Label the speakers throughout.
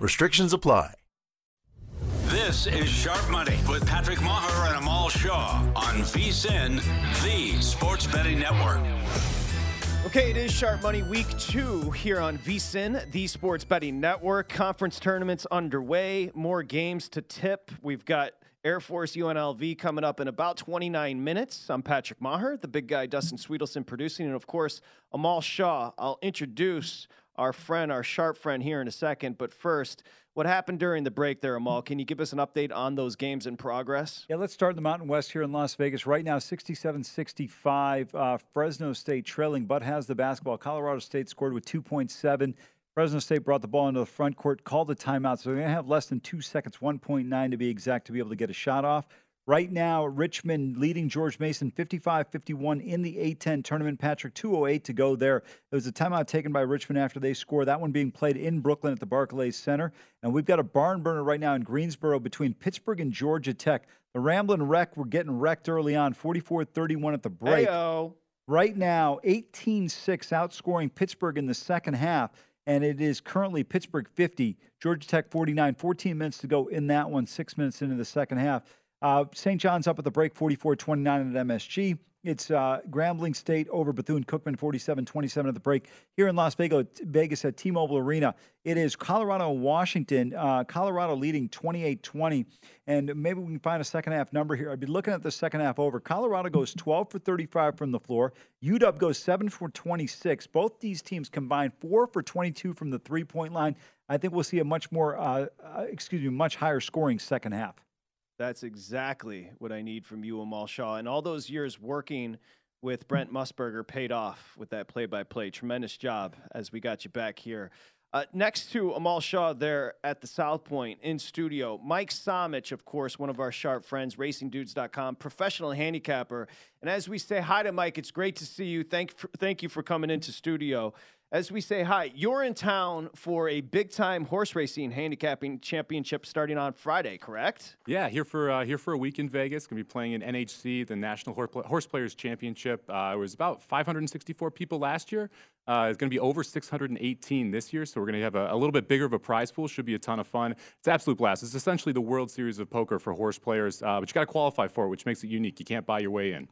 Speaker 1: Restrictions apply.
Speaker 2: This is Sharp Money with Patrick Meagher and Amal Shah on VSIN, the Sports Betting Network.
Speaker 3: Okay, it is Sharp Money Week 2 here on VSIN, the Sports Betting Network. Conference tournaments underway, more games to tip. We've got Air Force UNLV coming up in about 29 minutes. I'm Patrick Meagher, the big guy Dustin Swedelson producing, and of course, Amal Shah. I'll introduce our friend, our sharp friend here in a second, but first, what happened during the break there, Amal? Can you give us an update on those games in progress?
Speaker 4: Yeah, let's start in the Mountain West here in Las Vegas. Right now, 67 65. Uh, Fresno State trailing, but has the basketball. Colorado State scored with 2.7. Fresno State brought the ball into the front court, called the timeout. So they're going to have less than two seconds, 1.9 to be exact, to be able to get a shot off. Right now, Richmond leading George Mason 55 51 in the A10 tournament. Patrick, 208 to go there. It was a timeout taken by Richmond after they score. That one being played in Brooklyn at the Barclays Center. And we've got a barn burner right now in Greensboro between Pittsburgh and Georgia Tech. The Ramblin' Wreck were getting wrecked early on, 44 31 at the break.
Speaker 3: Heyo.
Speaker 4: Right now, 18 6 outscoring Pittsburgh in the second half. And it is currently Pittsburgh 50, Georgia Tech 49, 14 minutes to go in that one, six minutes into the second half. Uh, St. John's up at the break 44 29 at MSG. It's uh, Grambling State over Bethune Cookman 47 27 at the break. Here in Las Vegas, at T Mobile Arena, it is Colorado Washington. Uh, Colorado leading 28 20. And maybe we can find a second half number here. I'd be looking at the second half over. Colorado goes 12 for 35 from the floor. UW goes 7 for 26. Both these teams combined 4 for 22 from the three point line. I think we'll see a much more, uh, uh, excuse me, much higher scoring second half.
Speaker 3: That's exactly what I need from you, Amal Shah. And all those years working with Brent Musburger paid off with that play by play. Tremendous job as we got you back here. Uh, next to Amal Shah there at the South Point in studio, Mike Somich, of course, one of our sharp friends, racingdudes.com, professional handicapper. And as we say hi to Mike, it's great to see you. Thank, thank you for coming into studio. As we say hi, you're in town for a big time horse racing handicapping championship starting on Friday, correct?
Speaker 5: Yeah, here for uh, here for a week in Vegas. Going to be playing in NHC, the National Horse Players Championship. Uh, it was about 564 people last year. Uh, it's going to be over 618 this year, so we're going to have a, a, little bit bigger of a prize pool. Should be a ton of fun. It's absolute blast. It's essentially the World Series of poker for horse players, uh, but you got to qualify for it, which makes it unique. You can't buy your way in.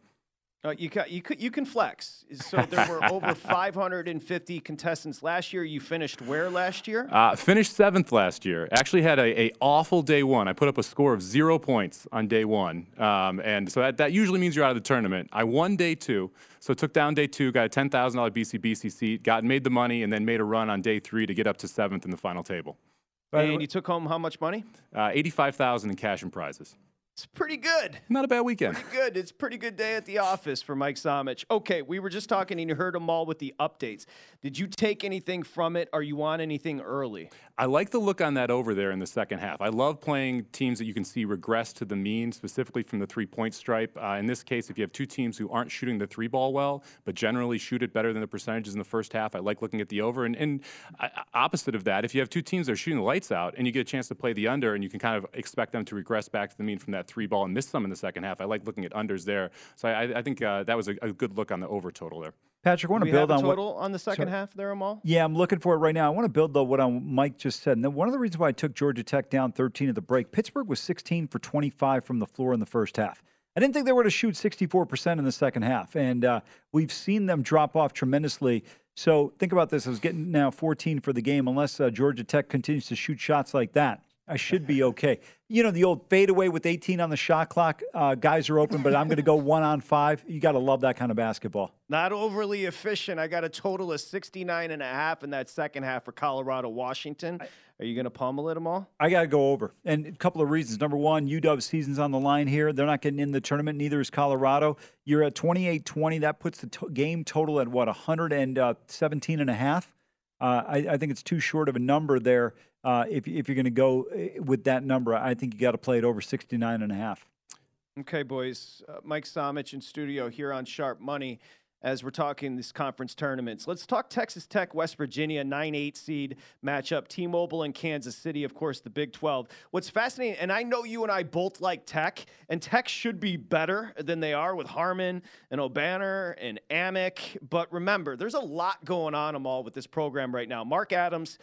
Speaker 3: Uh, you, ca- you, could, you can flex. So there were over 550 contestants last year. You finished where last year?
Speaker 5: Uh, finished seventh last year. Actually had a, a, awful day one. I put up a score of zero points on day one, um, and so that, that usually means you're out of the tournament. I won day two, so took down day two, got a ten thousand dollar BCBC seat, got made the money, and then made a run on day three to get up to seventh in the final table.
Speaker 3: And you took home how much money?
Speaker 5: Uh, Eighty-five thousand in cash and prizes.
Speaker 3: It's pretty good.
Speaker 5: Not a bad weekend.
Speaker 3: Pretty good. It's a pretty good day at the office for Mike Somich. Okay, we were just talking and you heard them all with the updates. Did you take anything from it? Are you on anything early?
Speaker 5: I like the look on that over there in the second half. I love playing teams that you can see regress to the mean, specifically from the three point stripe. Uh, in this case, if you have two teams who aren't shooting the three ball well, but generally shoot it better than the percentages in the first half, I like looking at the over. And, and uh, opposite of that, if you have two teams that are shooting the lights out and you get a chance to play the under and you can kind of expect them to regress back to the mean from that three ball and missed some in the second half, I like looking at unders there. So I, I think uh, that was a, a, good look on the over total there.
Speaker 4: Patrick, I want to build on
Speaker 3: total
Speaker 4: what,
Speaker 3: on the second sorry. half there, Amal.
Speaker 4: Yeah, I'm looking for it right now. I want to build though what Mike just said. And one of the reasons why I took Georgia Tech down 13 at the break, Pittsburgh was 16 for 25 from the floor in the first half. I didn't think they were to shoot 64% in the second half, and uh, we've seen them drop off tremendously. So think about this: I was getting now 14 for the game, unless uh, Georgia Tech continues to shoot shots like that. I should be okay. You know, the old fadeaway with 18 on the shot clock. Uh, guys are open, but I'm going to go one on five. You got to love that kind of basketball.
Speaker 3: Not overly efficient. I got a total of 69 and a half in that second half for Colorado, Washington. Are you going to pummel it them all?
Speaker 4: I got to go over. And a couple of reasons. Number one, UW season's on the line here. They're not getting in the tournament. Neither is Colorado. You're at 28 20. That puts the to- game total at what, 117 and a half? Uh, I, I, think it's too short of a number there. Uh, if, if you're going to go eh, with that number, I think you got to play it over 69 and a half.
Speaker 3: Okay, boys. Uh, Mike Somich in studio here on Sharp Money as we're talking these conference tournaments. Let's talk Texas Tech, West Virginia, 9 8 seed matchup, T Mobile and Kansas City, of course, the Big 12. What's fascinating, and I know you and I both like Tech, and Tech should be better than they are with Harmon and Obanor and Aimaq. But remember, there's a lot going on, them all with this program right now. Mark Adams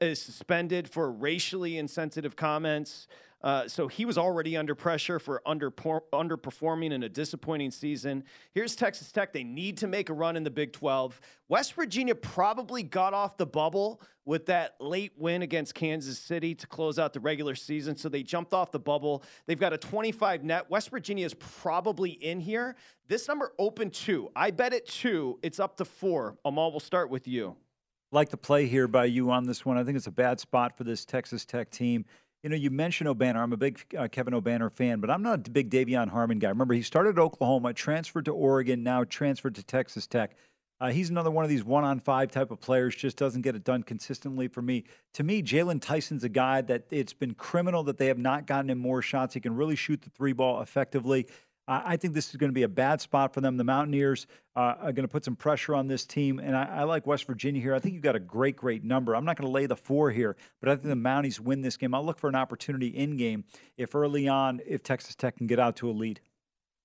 Speaker 3: is suspended for racially insensitive comments. Uh, so he was already under pressure for under, underperforming in a disappointing season. Here's Texas Tech. They need to make a run in the Big 12. West Virginia probably got off the bubble with that late win against Kansas City to close out the regular season. So they jumped off the bubble. They've got a 25 net. West Virginia is probably in here. This number open two. I bet it two. It's up to four. Amal, we'll start with you.
Speaker 4: Like the play here by you on this one. I think it's a bad spot for this Texas Tech team. You know, you mentioned Obanor. I'm a big uh, Kevin Obanor fan, but I'm not a big De'Vion Harmon guy. Remember, he started at Oklahoma, transferred to Oregon, now transferred to Texas Tech. Uh, he's another one of these one on five type of players, just doesn't get it done consistently for me. To me, Jaylon Tyson's a guy that it's been criminal that they have not gotten him more shots. He can really shoot the three ball effectively. I think this is going to be a bad spot for them. The Mountaineers uh, are going to put some pressure on this team, and I, I, like West Virginia here. I think you've got a great, great number. I'm not going to lay the four here, but I think the Mounties win this game. I'll look for an opportunity in game if early on, if Texas Tech can get out to a lead.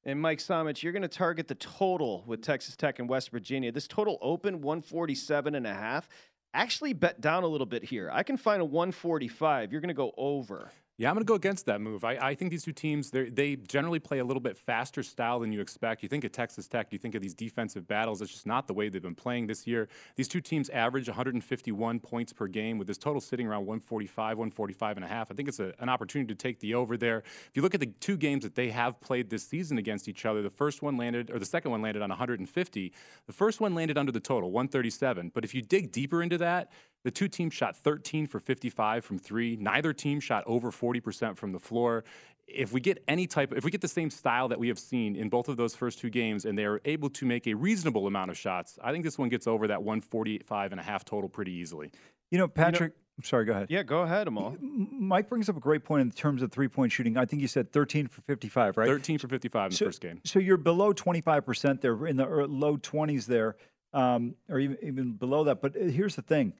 Speaker 3: And Mike Somich, you're going to target the total with Texas Tech and West Virginia. This total open 147 and a half. Actually, bet down a little bit here. I can find a 145. You're going to go over.
Speaker 5: Yeah, I'm going to go against that move. I, I think these two teams, they generally play a little bit faster style than you expect. You think of Texas Tech, you think of these defensive battles. It's just not the way they've been playing this year. These two teams average 151 points per game, with this total sitting around 145, 145 and a half. I think it's a, an opportunity to take the over there. If you look at the two games that they have played this season against each other, the first one landed, or the second one landed on 150. The first one landed under the total, 137. But if you dig deeper into that, the two teams shot 13 for 55 from three. Neither team shot over 40% from the floor. If we get any type, if we get the same style that we have seen in both of those first two games, and they're able to make a reasonable amount of shots, I think this one gets over that 145 and a half total pretty easily.
Speaker 4: You know, Patrick. You know, I'm sorry, go ahead.
Speaker 3: Yeah, go ahead, Amal.
Speaker 4: Mike brings up a great point in terms of three point shooting. I think you said 13 for 55, right?
Speaker 5: 13 for 55 in
Speaker 4: so,
Speaker 5: the first game.
Speaker 4: So you're below 25% there, in the low 20s there, um, or even, even below that. But uh, here's the thing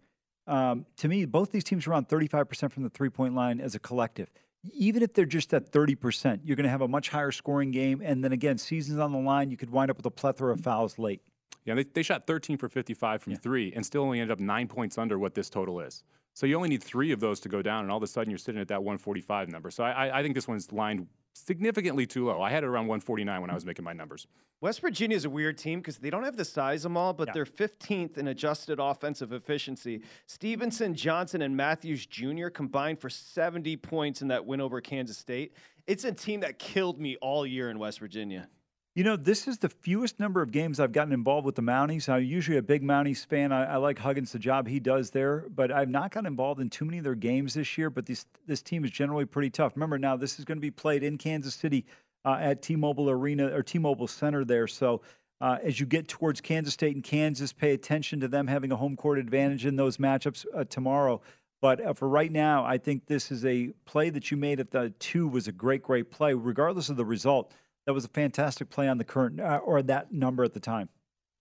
Speaker 4: um, to me, both these teams are around 35% from the three point line as a collective. Even if they're just at 30%, you're going to have a much higher scoring game. And then again, seasons on the line, you could wind up with a plethora of fouls late.
Speaker 5: Yeah, they, they shot 13 for 55 from yeah. three and still only ended up nine points under what this total is. So you only need three of those to go down, and all of a sudden you're sitting at that 145 number. So I, I think this one's lined significantly too low. I had it around 149 when I was making my numbers.
Speaker 3: West Virginia is a weird team because they don't have the size of them all, but
Speaker 5: Yeah.
Speaker 3: they're 15th in adjusted offensive efficiency. Stevenson, Johnson, and Matthews Jr. combined for 70 points in that win over Kansas State. It's a team that killed me all year in West Virginia.
Speaker 4: You know, this is the fewest number of games I've gotten involved with the Mounties. I'm usually a big Mounties fan. I, I like Huggins, the job he does there, but I've not gotten involved in too many of their games this year. But this this team is generally pretty tough. Remember, now this is going to be played in Kansas City uh, at T-Mobile Arena or T-Mobile Center there. So uh, as you get towards Kansas State and Kansas, pay attention to them having a home court advantage in those matchups uh, tomorrow. But uh, for right now, I think this is a play that you made at the two was a great, great play, regardless of the result. That was a fantastic play on the current uh, or that number at the time.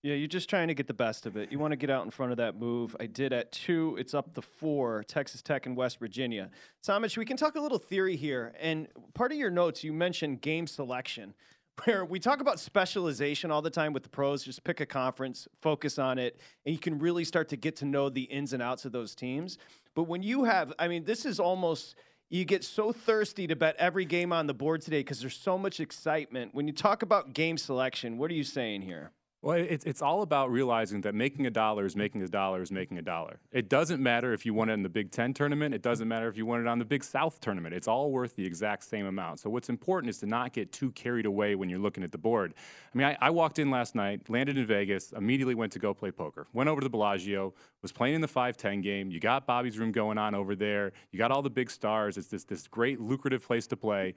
Speaker 3: Yeah, you're just trying to get the best of it. You want to get out in front of that move. I did at two. It's up to four. Texas Tech and West Virginia. Somich, we can talk a little theory here. And part of your notes, you mentioned game selection, where we talk about specialization all the time with the pros. Just pick a conference, focus on it, and you can really start to get to know the ins and outs of those teams. But when you have, I mean, this is almost you get so thirsty to bet every game on the board today because there's so much excitement. When you talk about game selection, what are you saying here?
Speaker 5: Well, it's, it's all about realizing that making a dollar is making a dollar is making a dollar. It doesn't matter if you won it in the Big Ten tournament. It doesn't matter if you won it on the Big South tournament. It's all worth the exact same amount. So what's important is to not get too carried away when you're looking at the board. I mean, I, I walked in last night, landed in Vegas, immediately went to go play poker. Went over to the Bellagio, was playing in the 510 game. You got Bobby's room going on over there. You got all the big stars. It's this, this great, lucrative place to play.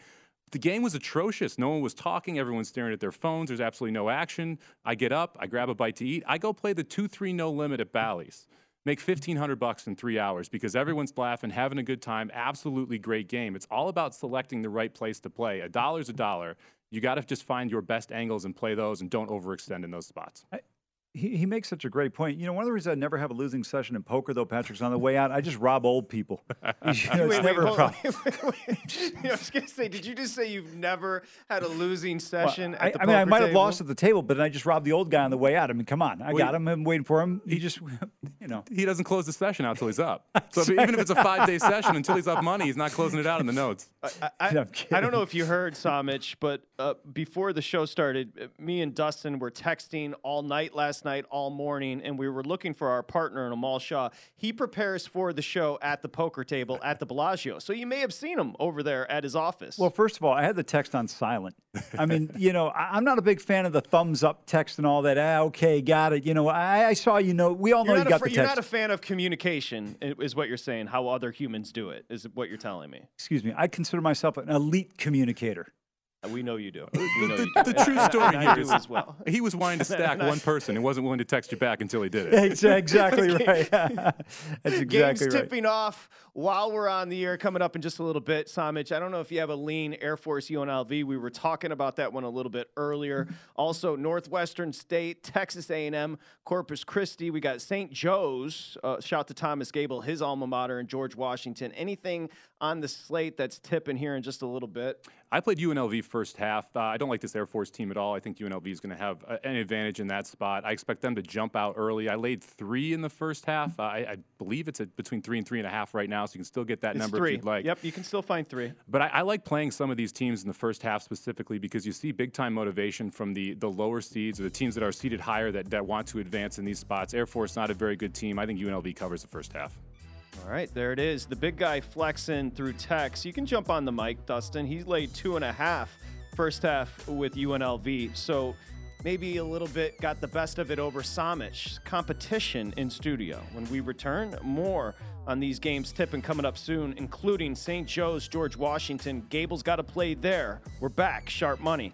Speaker 5: The game was atrocious. No one was talking. Everyone's staring at their phones. There's absolutely no action. I get up, I grab a bite to eat. I go play the 2 3 no limit at Bally's. Make 1500 bucks in three hours because everyone's laughing, having a good time. Absolutely great game. It's all about selecting the right place to play. A dollar's a dollar. You got to just find your best angles and play those and don't overextend in those spots.
Speaker 4: He, he makes such a great point. You know, one of the reasons I never have a losing session in poker, though, Patrick's on the way out. I just rob old people. You know, it's
Speaker 3: Wait, wait,
Speaker 4: never a problem.
Speaker 3: Wait, wait, wait. I was going to say, did you just say you've never had a losing
Speaker 4: Well,
Speaker 3: session
Speaker 4: I,
Speaker 3: the
Speaker 4: I mean, I
Speaker 3: poker
Speaker 4: might have lost at the table, but I just robbed the old guy on the way out. I mean, come on, I
Speaker 5: Well,
Speaker 4: got him. I'm waiting for him. He just, you know,
Speaker 5: He doesn't close the session out until he's up. So if, even if it's a five day session, until he's up money, he's not closing it out in the notes.
Speaker 3: I,
Speaker 4: I'm
Speaker 3: I, I don't know if you heard, Somich, but uh, before the show started, uh, me and Dustin were texting all night last night, all morning, and we were looking for our partner in Amal Shah. He prepares for the show at the poker table at the Bellagio. So you may have seen him over there at his office.
Speaker 4: Well, first of all, I had the text on silent. I mean, you know, I, I'm not a big fan of the thumbs up text and all that. Ah, okay, got it. You know, I, I saw you know. We all
Speaker 3: you're,
Speaker 4: know you got
Speaker 3: fr-
Speaker 4: the text.
Speaker 3: You're not a fan of communication, is what you're saying, how other humans do it, is what you're telling me.
Speaker 4: Excuse me. I consider myself an elite communicator.
Speaker 3: Uh, We know you do. We know
Speaker 5: The,
Speaker 3: you do.
Speaker 5: the true story
Speaker 3: and I
Speaker 5: here
Speaker 3: as well.
Speaker 5: he was wanting to stack one person and wasn't willing to text you back until he did it.
Speaker 4: Ex- exactly right. That's exactly
Speaker 3: Games
Speaker 4: right.
Speaker 3: tipping off while we're on the air coming up in just a little bit. Somich, I don't know if you have a lean Air Force UNLV. We were talking about that one a little bit earlier. Also, Northwestern State, Texas A&M, Corpus Christi. We got St. Joe's. Uh, shout to Thomas Gable, his alma mater, and George Washington. Anything on the slate that's tipping here in just a little bit?
Speaker 5: I played UNLV first half. Uh, I don't like this Air Force team at all. I think UNLV is going to have uh, an advantage in that spot. I expect them to jump out early. I laid three in the first half. Uh, I, I believe it's at between three and three and a half right now, so you can still get that
Speaker 3: It's
Speaker 5: number
Speaker 3: three.
Speaker 5: if you'd like.
Speaker 3: Yep, you can still find three.
Speaker 5: But I, I like playing some of these teams in the first half specifically because you see big time motivation from the the lower seeds or the teams that are seated higher that, that want to advance in these spots. Air Force not a very good team. I think UNLV covers the first half.
Speaker 3: All right, there it is. The big guy flexing through text. You can jump on the mic, Dustin. He laid two and a half first half with UNLV. So maybe a little bit got the best of it over Somich. Competition in studio. When we return, more on these games tipping coming up soon, including St. Joe's, George Washington. Gable's got to play there. We're back. Sharp money.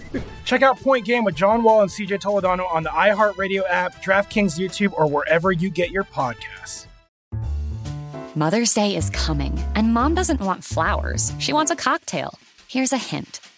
Speaker 6: Check out Point Game with John Wall and CJ Toledano on the iHeartRadio app, DraftKings YouTube, or wherever you get your podcasts.
Speaker 7: Mother's Day is coming, and mom doesn't want flowers. She wants a cocktail. Here's a hint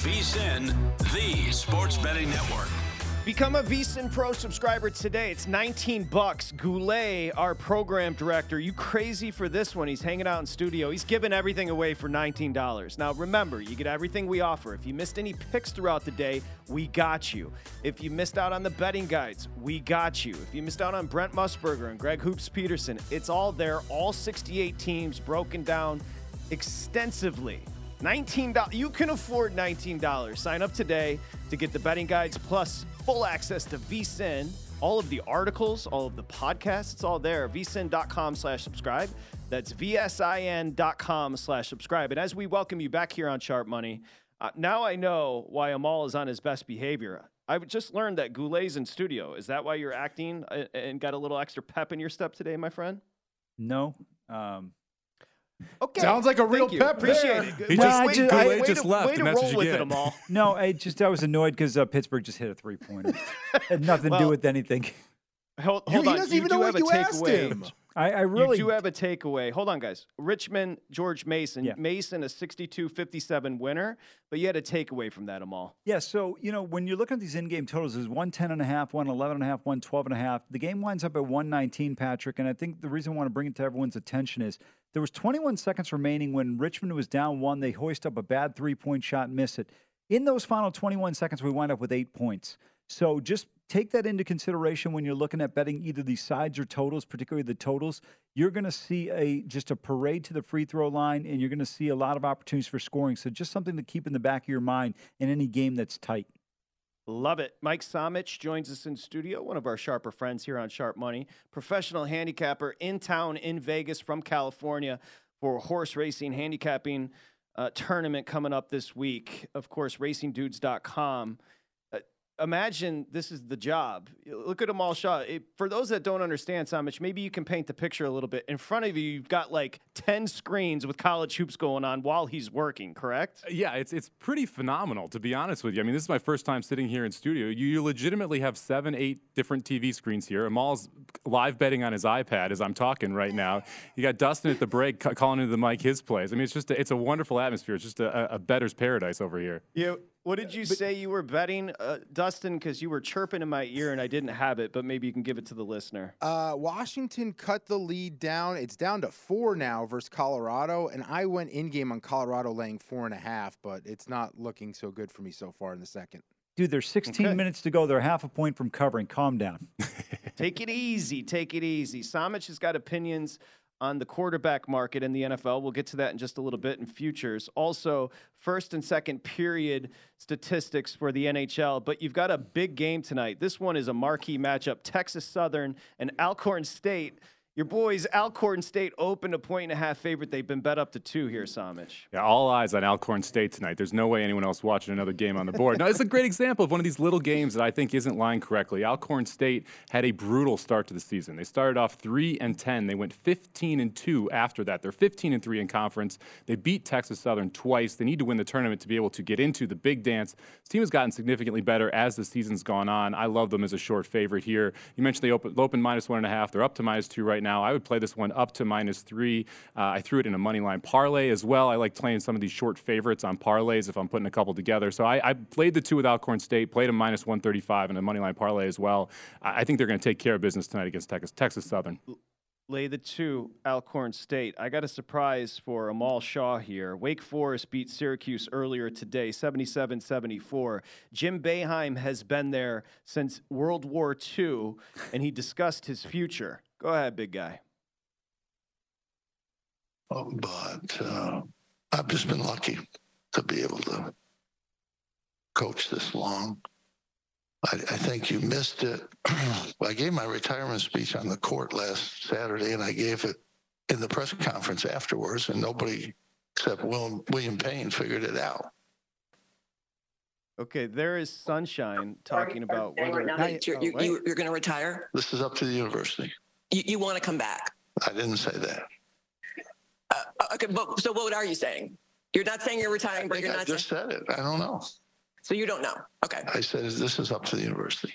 Speaker 2: VSIN, the sports betting network.
Speaker 3: Become a VSIN Pro subscriber today. It's 19 bucks. Goulet, our program director, you crazy for this one? He's hanging out in studio. He's giving everything away for $19. Now, remember, you get everything we offer. If you missed any picks throughout the day, we got you. If you missed out on the betting guides, we got you. If you missed out on Brent Musburger and Greg Hoops Peterson, it's all there. All 68 teams broken down extensively. $19. You can afford $19. Sign up today to get the betting guides plus full access to VSIN, all of the articles, all of the podcasts. It's all there. vsin.com slash subscribe. That's vsin.com slash subscribe. And as we welcome you back here on Sharp Money, uh, now I know why Amal is on his best behavior. I've just learned that Goulet's in studio. Is that why you're acting uh, and got a little extra pep in your step today, my friend?
Speaker 4: No. Um,
Speaker 3: Okay.
Speaker 8: Sounds like a real
Speaker 3: Thank you.
Speaker 8: pep
Speaker 3: Appreciate it.
Speaker 8: He
Speaker 3: Way-
Speaker 8: just-
Speaker 3: way-
Speaker 8: just-
Speaker 3: way-
Speaker 8: Goulet
Speaker 3: way
Speaker 8: just
Speaker 3: to-
Speaker 8: left,
Speaker 3: Way to
Speaker 8: and that's what
Speaker 3: roll
Speaker 8: you
Speaker 3: with
Speaker 8: get.
Speaker 3: Amal.
Speaker 4: no, I just I was annoyed because uh, Pittsburgh just hit a three pointer. had nothing to do with anything.
Speaker 3: Hold,
Speaker 8: You-
Speaker 3: hold
Speaker 8: he
Speaker 3: on.
Speaker 8: doesn't
Speaker 3: you
Speaker 8: even
Speaker 3: do
Speaker 8: know
Speaker 3: have
Speaker 8: what
Speaker 3: a
Speaker 8: you asked
Speaker 3: takeaway.
Speaker 8: him.
Speaker 4: I, I really
Speaker 3: You do have a takeaway. Hold on, guys. Richmond, George Mason.
Speaker 4: Yeah.
Speaker 3: Mason, a 62-57 winner, but you had a takeaway from that, Amal.
Speaker 4: Yeah, so, you know, when you're looking at these in-game totals, there's 110 and a half, 111 and a half, 112 and a half. The game winds up at 119, Patrick, and I think the reason I want to bring it to everyone's attention is there was 21 seconds remaining when Richmond was down one. They hoist up a bad three-point shot and miss it. In those final 21 seconds, we wind up with eight points. So just take that into consideration when you're looking at betting either these sides or totals, particularly the totals. You're going to see a just a parade to the free throw line, and you're going to see a lot of opportunities for scoring. So just something to keep in the back of your mind in any game that's tight.
Speaker 3: Love it. Mike Somich joins us in studio, one of our sharper friends here on Sharp Money, professional handicapper in town in Vegas from California for horse racing handicapping uh, tournament coming up this week. Of course, racingdudes.com imagine this is the job. Look at Amal Shah. It, for those that don't understand, Somich, maybe you can paint the picture a little bit. In front of you, you've got like 10 screens with college hoops going on while he's working, correct?
Speaker 5: Yeah, it's, it's pretty phenomenal, to be honest with you. I mean, this is my first time sitting here in studio. You, you legitimately have seven, eight different TV screens here. Amal's live betting on his iPad as I'm talking right now. You got Dustin at the break calling into the mic his plays. I mean, it's just a, it's a wonderful atmosphere. It's just a, a better's paradise over here.
Speaker 3: Yeah. What did you say you were betting, uh, Dustin? Because you were chirping in my ear and I didn't have it, but maybe you can give it to the listener.
Speaker 8: Uh, Washington cut the lead down. It's down to four now versus Colorado, and I went in game on Colorado laying four and a half, but it's not looking so good for me so far in the second.
Speaker 4: Dude, there's 16 okay. minutes to go. They're half a point from covering. Calm down.
Speaker 3: take it easy. Take it easy. Somich has got opinions on the quarterback market in the NFL. We'll get to that in just a little bit in futures. Also, first and second period statistics for the NHL. But you've got a big game tonight. This one is a marquee matchup Texas Southern and Alcorn State. Your boys, Alcorn State, opened a point and a half favorite. They've been bet up to two here, Somich.
Speaker 5: Yeah, all eyes on Alcorn State tonight. There's no way anyone else watching another game on the board. now, it's a great example of one of these little games that I think isn't lined correctly. Alcorn State had a brutal start to the season. They started off three and ten. They went 15 and two after that. They're 15 and three in conference. They beat Texas Southern twice. They need to win the tournament to be able to get into the big dance. This team has gotten significantly better as the season's gone on. I love them as a short favorite here. You mentioned they open, open minus one and a half. They're up to minus two right now. I would play this one up to minus three. Uh, I threw it in a money line parlay as well. I like playing some of these short favorites on parlays if I'm putting a couple together. So I, I played the two with Alcorn State, played a minus 135 in a money line parlay as well. I, I think they're going to take care of business tonight against Texas, Texas Southern
Speaker 3: lay the two Alcorn State. I got a surprise for Amal Shah here. Wake Forest beat Syracuse earlier today, 77 74. Jim Boeheim has been there since World War II, and he discussed his future. Go ahead, big guy
Speaker 9: but uh, I've just been lucky to be able to coach this long. I, I think you missed it. I gave my retirement speech on the court last Saturday, and I gave it in the press conference afterwards, and nobody except William, William Payne figured it out.
Speaker 3: Okay, there is Sunshine talking about whether
Speaker 10: now that you're, oh, you, are going to retire.
Speaker 9: This is up to the university.
Speaker 10: You, you want to come back?
Speaker 9: I didn't say that.
Speaker 10: Uh, okay, but so what are you saying? You're not saying you're retiring, but you're
Speaker 9: I
Speaker 10: not.
Speaker 9: just
Speaker 10: saying...
Speaker 9: said it. I don't know.
Speaker 10: So you don't know. Okay.
Speaker 9: I said this is up to the university.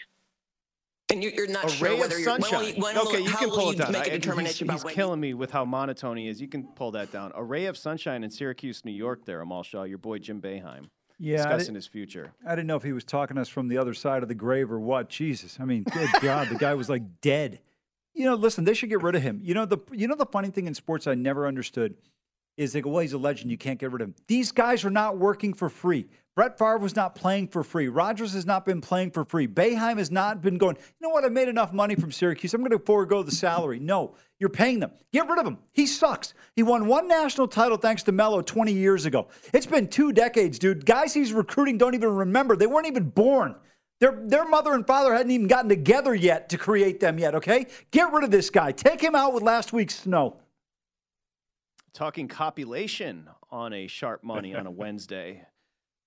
Speaker 10: And you, are not
Speaker 3: a
Speaker 10: sure whether you're.
Speaker 3: sunshine.
Speaker 10: When will, when
Speaker 3: okay,
Speaker 10: will,
Speaker 3: you can pull it down.
Speaker 10: Make a
Speaker 3: determination
Speaker 10: he's,
Speaker 3: he's killing me with how monotone he is. You can pull that down. A ray of sunshine in Syracuse, New York. There, Amal Shah, your boy Jim Boeheim.
Speaker 4: Yeah,
Speaker 3: discussing his future.
Speaker 4: I didn't know if he was talking to us from the other side of the grave or what. Jesus, I mean, good God, the guy was like dead. You know, listen, they should get rid of him. You know the you know the funny thing in sports I never understood is they go, well, he's a legend. You can't get rid of him. These guys are not working for free. Brett Favre was not playing for free. Rodgers has not been playing for free. Boeheim has not been going, you know what? I made enough money from Syracuse. I'm going to forego the salary. No, you're paying them. Get rid of him. He sucks. He won one national title thanks to Melo 20 years ago. It's been two decades, dude. Guys he's recruiting don't even remember. They weren't even born. Their, their mother and father hadn't even gotten together yet to create them yet, okay? Get rid of this guy. Take him out with last week's snow
Speaker 3: talking copulation on a sharp money on a Wednesday.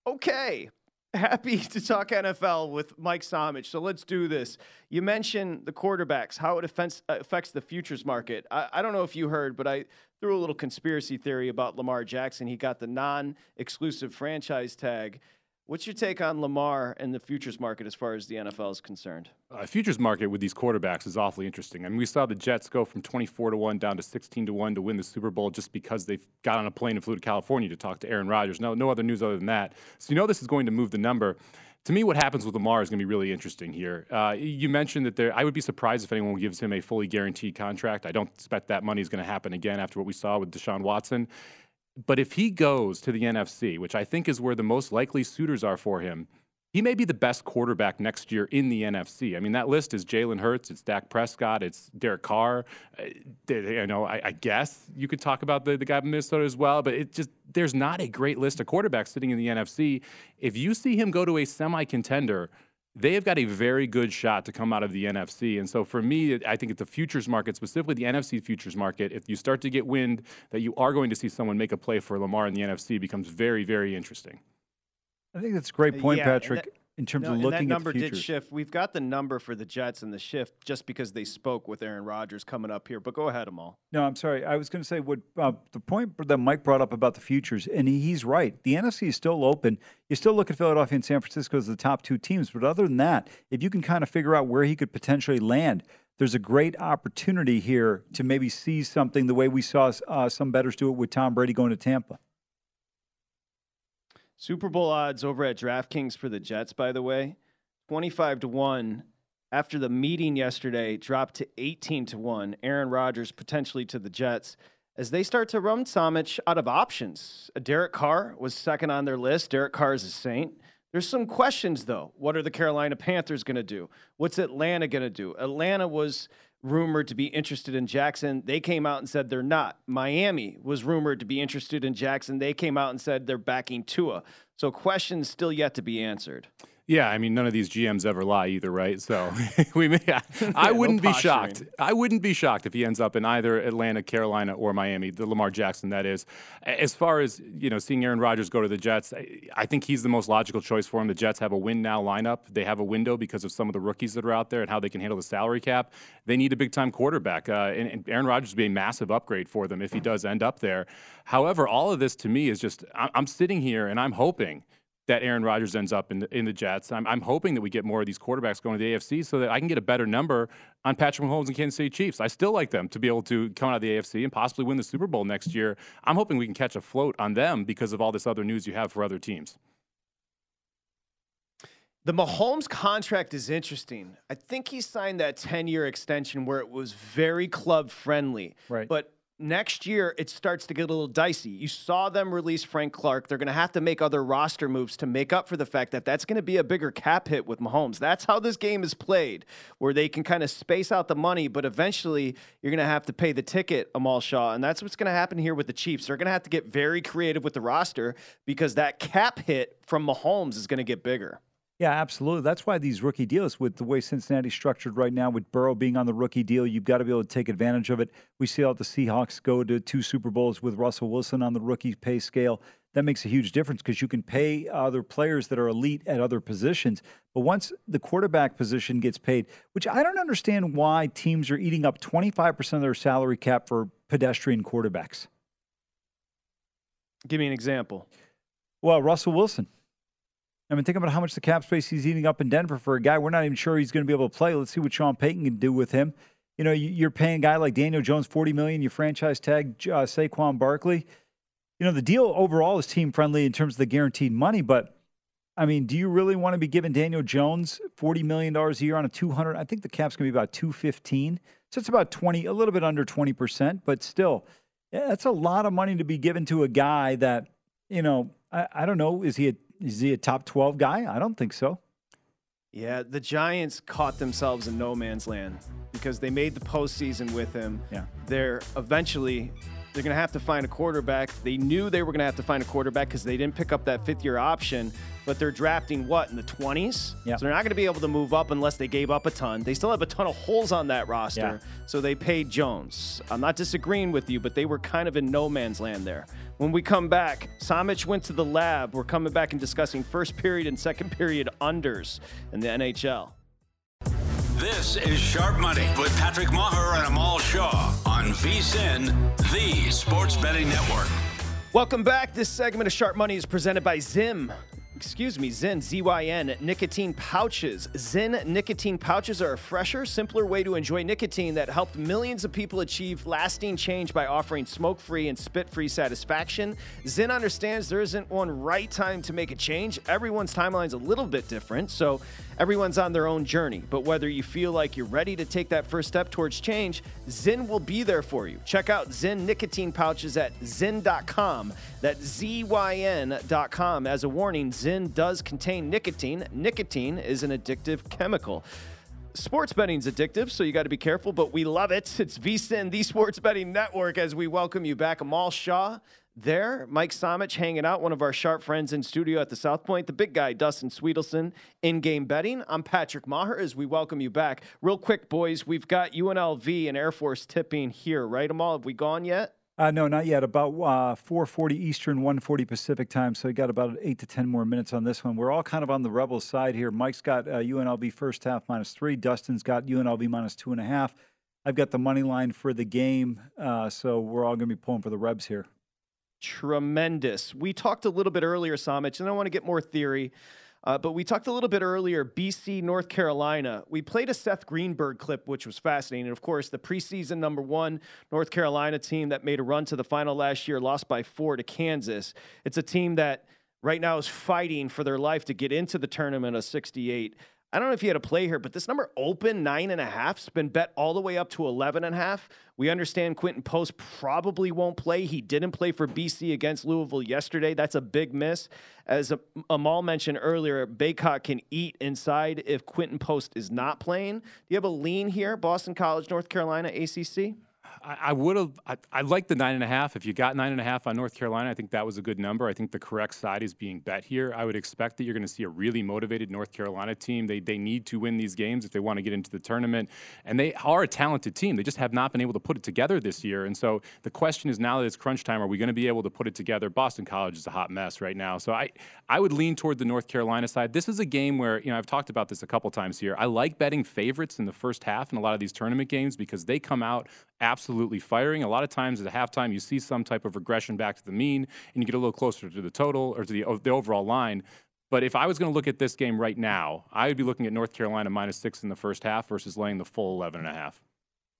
Speaker 3: Okay. Happy to talk NFL with Mike Somich. So let's do this. You mentioned the quarterbacks, how it affects, affects the futures market. I, I don't know if you heard, but I threw a little conspiracy theory about Lamar Jackson. He got the non exclusive franchise tag What's your take on Lamar and the futures market as far as the NFL is concerned?
Speaker 5: Uh, futures market with these quarterbacks is awfully interesting. I mean, we saw the Jets go from 24 to 1 down to 16 to 1 to win the Super Bowl just because they got on a plane and flew to California to talk to Aaron Rodgers. No, no other news other than that. So you know this is going to move the number. To me, what happens with Lamar is going to be really interesting here. Uh, you mentioned that there. I would be surprised if anyone gives him a fully guaranteed contract. I don't expect that money is going to happen again after what we saw with Deshaun Watson. But if he goes to the NFC, which I think is where the most likely suitors are for him, he may be the best quarterback next year in the NFC. I mean, that list is Jalen Hurts, it's Dak Prescott, it's Derek Carr. Uh, you know, I, I, guess you could talk about the, the guy from Minnesota as well, but it just there's not a great list of quarterbacks sitting in the NFC. If you see him go to a semi contender, they have got a very good shot to come out of the NFC. And so for me, I think it's the futures market, specifically the NFC futures market, if you start to get wind that you are going to see someone make a play for Lamar in the NFC, becomes very, very interesting.
Speaker 4: I think that's a great point,
Speaker 3: Yeah,
Speaker 4: Patrick,
Speaker 3: that-
Speaker 4: in terms
Speaker 3: no,
Speaker 4: of
Speaker 3: and
Speaker 4: looking
Speaker 3: that
Speaker 4: at
Speaker 3: number
Speaker 4: the
Speaker 3: did shift. We've got the number for the Jets and the shift just because they spoke with Aaron Rodgers coming up here. But go ahead, Amal.
Speaker 4: No, I'm sorry. I was going to say what uh, the point that Mike brought up about the futures, and he's right. The NFC is still open. You still look at Philadelphia and San Francisco as the top two teams, but other than that, if you can kind of figure out where he could potentially land, there's a great opportunity here to maybe see something the way we saw uh, some bettors do it with Tom Brady going to Tampa.
Speaker 3: Super Bowl odds over at DraftKings for the Jets, by the way, 25 to 1. After the meeting yesterday, dropped to 18 to 1. Aaron Rodgers potentially to the Jets as they start to run Somich out of options. Derek Carr was second on their list. Derek Carr is a saint. There's some questions, though. What are the Carolina Panthers going to do? What's Atlanta going to do? Atlanta was rumored to be interested in Jackson. They came out and said they're not. Miami was rumored to be interested in Jackson. They came out and said they're backing Tua. So questions still yet to be answered.
Speaker 5: Yeah, I mean, none of these GMs ever lie either, right? So we may, I
Speaker 3: no
Speaker 5: wouldn't be shocked. I wouldn't be shocked if he ends up in either Atlanta, Carolina, or Miami. The Lamar Jackson, that is. As far as you know, seeing Aaron Rodgers go to the Jets, I, I think he's the most logical choice for him. The Jets have a win now lineup. They have a window because of some of the rookies that are out there and how they can handle the salary cap. They need a big time quarterback, uh, and, and Aaron Rodgers would be a massive upgrade for them if he does end up there. However, all of this to me is just I'm sitting here and I'm hoping that Aaron Rodgers ends up in the, in the Jets. I'm, I'm hoping that we get more of these quarterbacks going to the AFC so that I can get a better number on Patrick Mahomes and Kansas City Chiefs. I still like them to be able to come out of the AFC and possibly win the Super Bowl next year. I'm hoping we can catch a float on them because of all this other news you have for other teams.
Speaker 3: The Mahomes contract is interesting. I think he signed that 10 year extension where it was very club friendly.
Speaker 4: Right.
Speaker 3: But next year, it starts to get a little dicey. You saw them release Frank Clark. They're going to have to make other roster moves to make up for the fact that that's going to be a bigger cap hit with Mahomes. That's how this game is played, where they can kind of space out the money, but eventually you're going to have to pay the ticket, Amal Shah. And that's what's going to happen here with the Chiefs. They're going to have to get very creative with the roster because that cap hit from Mahomes is going to get bigger.
Speaker 4: Yeah, absolutely. That's why these rookie deals, with the way Cincinnati's structured right now, with Burrow being on the rookie deal, you've got to be able to take advantage of it. We see how the Seahawks go to two Super Bowls with Russell Wilson on the rookie pay scale. That makes a huge difference because you can pay other players that are elite at other positions. But once the quarterback position gets paid, which I don't understand why teams are eating up 25% of their salary cap for pedestrian quarterbacks.
Speaker 3: Give me an example.
Speaker 4: Well, Russell Wilson. I mean, think about how much the cap space he's eating up in Denver for a guy we're not even sure he's going to be able to play. Let's see what Sean Payton can do with him. You know, you- you're paying a guy like Daniel Jones forty million. You franchise tag uh, Saquon Barkley. You know, the deal overall is team friendly in terms of the guaranteed money, but I mean, do you really want to be giving Daniel Jones forty million dollars a year on a two hundred? I think the cap's going to be about two fifteen, so it's about twenty, a little bit under twenty percent, but still, yeah, that's a lot of money to be given to a guy that you know. I, I don't know. Is he a is he a top twelve guy? I don't think so.
Speaker 3: Yeah, the Giants caught themselves in no man's land because they made the postseason with him.
Speaker 4: Yeah.
Speaker 3: They're eventually they're going to have to find a quarterback. They knew they were going to have to find a quarterback because they didn't pick up that fifth year option, but they're drafting what in the 20s?
Speaker 4: Yeah.
Speaker 3: So they're not going to be able to move up unless they gave up a ton. They still have a ton of holes on that roster.
Speaker 4: Yeah.
Speaker 3: So they paid Jones. I'm not disagreeing with you, but they were kind of in no man's land there. When we come back, Somich went to the lab. We're coming back and discussing first period and second period unders in the NHL.
Speaker 2: This is Sharp Money with Patrick Meagher and Amal Shah on VSIN, the Sports Betting Network.
Speaker 3: Welcome back. This segment of Sharp Money is presented by Zim. Excuse me, Zyn, Z-Y-N, nicotine pouches. Zyn nicotine pouches are a fresher, simpler way to enjoy nicotine that helped millions of people achieve lasting change by offering smoke-free and spit-free satisfaction. Zyn understands there isn't one right time to make a change. Everyone's timeline's a little bit different, so everyone's on their own journey. But whether you feel like you're ready to take that first step towards change, Zyn will be there for you. Check out Zyn nicotine pouches at zyn.com. That's Z-Y-N.com. As a warning, Zyn does contain nicotine. Nicotine is an addictive chemical. Sports betting's addictive, so you got to be careful, but we love it. It's VSIN, the Sports Betting Network, as we welcome you back. Amal Shah there. Mike Somich hanging out, one of our sharp friends in studio at the South Point. The big guy, Dustin Swedelson, in game betting. I'm Patrick Meagher as we welcome you back. Real quick, boys, we've got UNLV and Air Force tipping here, right, Amal? Have we gone yet?
Speaker 4: Uh, no, not yet. About uh, 4:40 Eastern, 1:40 Pacific time. So we got about eight to ten more minutes on this one. We're all kind of on the Rebels side here. Mike's got uh, UNLV first half minus three. Dustin's got UNLV minus two and a half. I've got the money line for the game. Uh, so we're all going to be pulling for the Rebs here.
Speaker 3: Tremendous. We talked a little bit earlier, Somich, and I want to get more theory. Uh, but we talked a little bit earlier, BC, North Carolina. We played a Seth Greenberg clip, which was fascinating. And of course, the preseason number one North Carolina team that made a run to the final last year lost by four to Kansas. It's a team that right now is fighting for their life to get into the tournament of 68. I don't know if you had a play here, but this number open nine and a half has been bet all the way up to 11 and a half. We understand Quinten Post probably won't play. He didn't play for BC against Louisville yesterday. That's a big miss. As Amal mentioned earlier, Bacot can eat inside if Quinten Post is not playing. Do you have a lean here, Boston College, North Carolina, ACC?
Speaker 5: I, would have. I, I like the nine and a half. If you got nine and a half on North Carolina, I think that was a good number. I think the correct side is being bet here. I would expect that you're going to see a really motivated North Carolina team. They they need to win these games if they want to get into the tournament, and they are a talented team. They just have not been able to put it together this year. And so the question is now that it's crunch time, are we going to be able to put it together? Boston College is a hot mess right now, so I I would lean toward the North Carolina side. This is a game where you know I've talked about this a couple times here. I like betting favorites in the first half in a lot of these tournament games because they come out absolutely firing. A lot of times at halftime, you see some type of regression back to the mean, and you get a little closer to the total or to the, the overall line. But if I was going to look at this game right now, I would be looking at North Carolina minus six in the first half versus laying the full 11 and a half.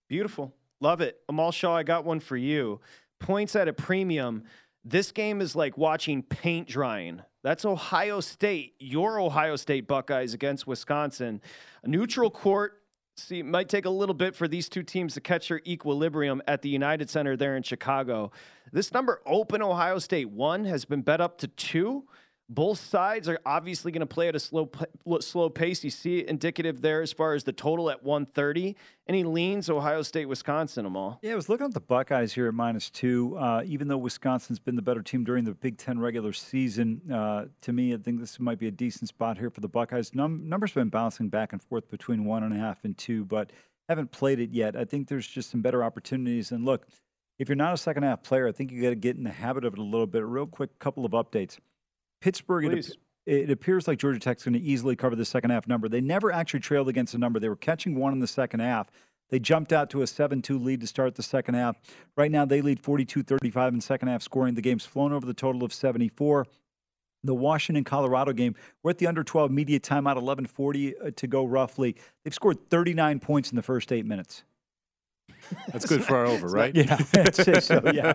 Speaker 3: Beautiful. Love it. Amal Shah, I got one for you. Points at a premium. This game is like watching paint drying. That's Ohio State, your Ohio State Buckeyes against Wisconsin. A neutral court, see, it might take a little bit for these two teams to catch their equilibrium at the United Center there in Chicago. This number open Ohio State one has been bet up to two. Both sides are obviously going to play at a slow slow pace. You see it indicative there as far as the total at 130. Any leans Ohio State, Wisconsin, Amal.
Speaker 4: Yeah, I was looking at the Buckeyes here at minus two. Uh, even though Wisconsin's been the better team during the Big Ten regular season, uh, to me, I think this might be a decent spot here for the Buckeyes. Num- numbers been bouncing back and forth between one and a half and two, but haven't played it yet. I think there's just some better opportunities. And look, if you're not a second half player, I think you got to get in the habit of it a little bit. Real quick couple of updates. Pittsburgh, it, it, appears like Georgia Tech's going to easily cover the second half number. They never actually trailed against a number. They were catching one in the second half. They jumped out to a 7 2 lead to start the second half. Right now, they lead 42 35 in second half scoring. The game's flown over the total of 74. The Washington Colorado game, we're at the under 12 media timeout, 11:40 uh, to go roughly. They've scored 39 points in the first eight minutes.
Speaker 5: That's good for our over, right?
Speaker 4: yeah, I'd say so. Yeah.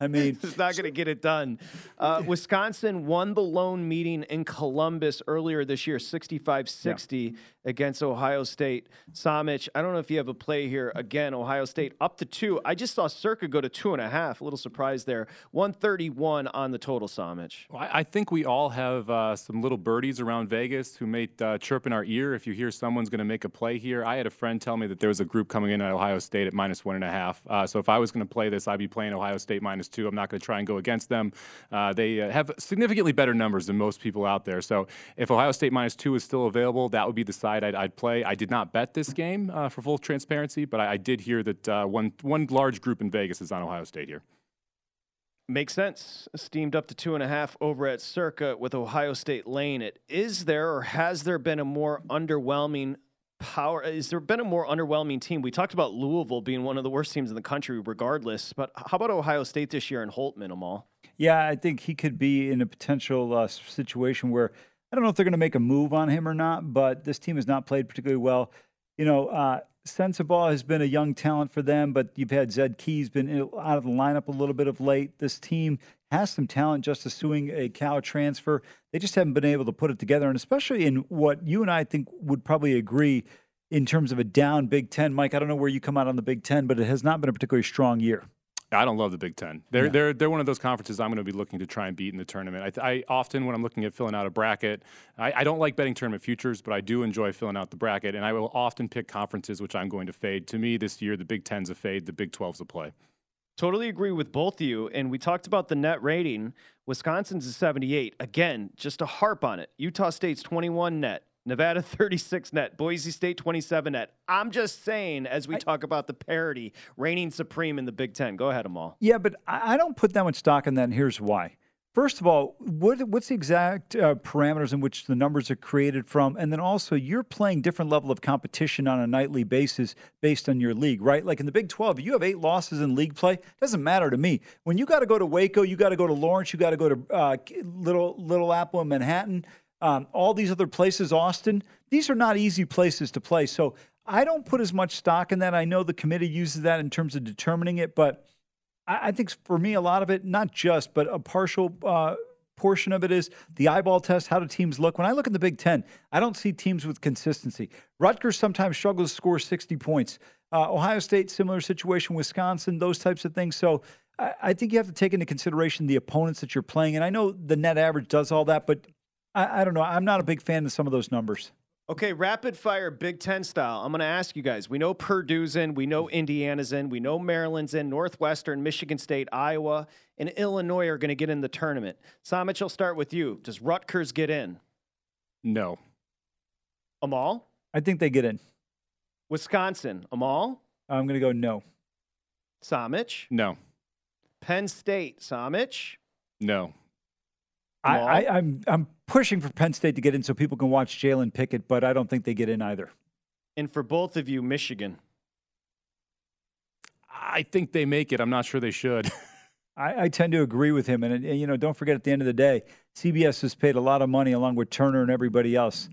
Speaker 4: I mean,
Speaker 3: it's not going to get it done. Uh, Wisconsin won the lone meeting in Columbus earlier this year, 65 60 yeah. against Ohio State. Somich, I don't know if you have a play here. Again, Ohio State up to two. I just saw Circa go to two and a half. A little surprise there. 131 on the total, Somich.
Speaker 5: Well, I think we all have uh, some little birdies around Vegas who may uh, chirp in our ear if you hear someone's going to make a play here. I had a friend tell me that there was a group coming in at Ohio State at minus one and a half. Uh, so if I was going to play this, I'd be playing Ohio State minus two. I'm not going to try and go against them. Uh, they uh, have significantly better numbers than most people out there. So if Ohio State minus two is still available, that would be the side I'd, I'd play. I did not bet this game uh, for full transparency, but I, I did hear that uh, one one large group in Vegas is on Ohio State here.
Speaker 3: Makes sense. Steamed up to two and a half over at Circa with Ohio State Lane. It is there or has there been a more underwhelming power is there been a more underwhelming team? We talked about louisville being one of the worst teams in the country regardless but how about ohio state this year and holt minimal
Speaker 4: yeah i think he could be in a potential uh, situation where i don't know if they're going to make a move on him or not but this team has not played particularly well. You know uh, Sensabaugh has been a young talent for them, but you've had Zed Key's been out of the lineup a little bit of late. This team has some talent just assuming a cow transfer. They just haven't been able to put it together, and especially in what you and I think would probably agree in terms of a down Big Ten. Mike, I don't know where you come out on the Big Ten, but it has not been a particularly strong year.
Speaker 5: I don't love the Big Ten. They're
Speaker 4: Yeah.
Speaker 5: they're they're one of those conferences I'm going to be looking to try and beat in the tournament. I, I often when I'm looking at filling out a bracket, I, I don't like betting tournament futures, but I do enjoy filling out the bracket, and I will often pick conferences which I'm going to fade. To me, this year the Big Ten's a fade, the Big 12's a play.
Speaker 3: Totally agree with both of you. And we talked about the net rating. Wisconsin's is 78. Again, just to harp on it. Utah State's 21 net. Nevada 36 net. Boise State 27 net. I'm just saying, as we talk about the parity, reigning supreme in the Big Ten. Go ahead, Amal.
Speaker 4: Yeah, but I I don't put that much stock in that, and here's why. First of all, what, what's the exact uh, parameters in which the numbers are created from? And then also, you're playing different level of competition on a nightly basis based on your league, right? Like in the Big 12, you have eight losses in league play, doesn't matter to me. When you got to go to Waco, you got to go to Lawrence, you got to go to uh, Little Little Apple in Manhattan, um, all these other places, Austin. These are not easy places to play. So I don't put as much stock in that. I know the committee uses that in terms of determining it, but I, I think for me, a lot of it, not just, but a partial uh, portion of it is the eyeball test. How do teams look? When I look at the Big Ten, I don't see teams with consistency. Rutgers sometimes struggles to score 60 points. Uh, Ohio State, similar situation. Wisconsin, those types of things. So I, I think you have to take into consideration the opponents that you're playing. And I know the net average does all that, but I, I don't know. I'm not a big fan of some of those numbers.
Speaker 3: Okay, rapid fire Big Ten style. I'm going to ask you guys. We know Purdue's in, we know Indiana's in, we know Maryland's in, Northwestern, Michigan State, Iowa, and Illinois are going to get in the tournament. Somich, I'll start with you. Does Rutgers get in?
Speaker 5: No.
Speaker 3: Amal?
Speaker 4: I think they get in.
Speaker 3: Wisconsin, Amal?
Speaker 4: I'm going to go no.
Speaker 3: Somich?
Speaker 5: No.
Speaker 3: Penn State, Somich?
Speaker 5: No.
Speaker 4: I,
Speaker 3: Jamal?
Speaker 4: I, I'm I'm pushing for Penn State to get in so people can watch Jalen Pickett, but I don't think they get in either.
Speaker 3: And for both of you, Michigan.
Speaker 5: I think they make it. I'm not sure they should.
Speaker 4: I, I tend to agree with him, and, and you know, don't forget at the end of the day, CBS has paid a lot of money along with Turner and everybody else.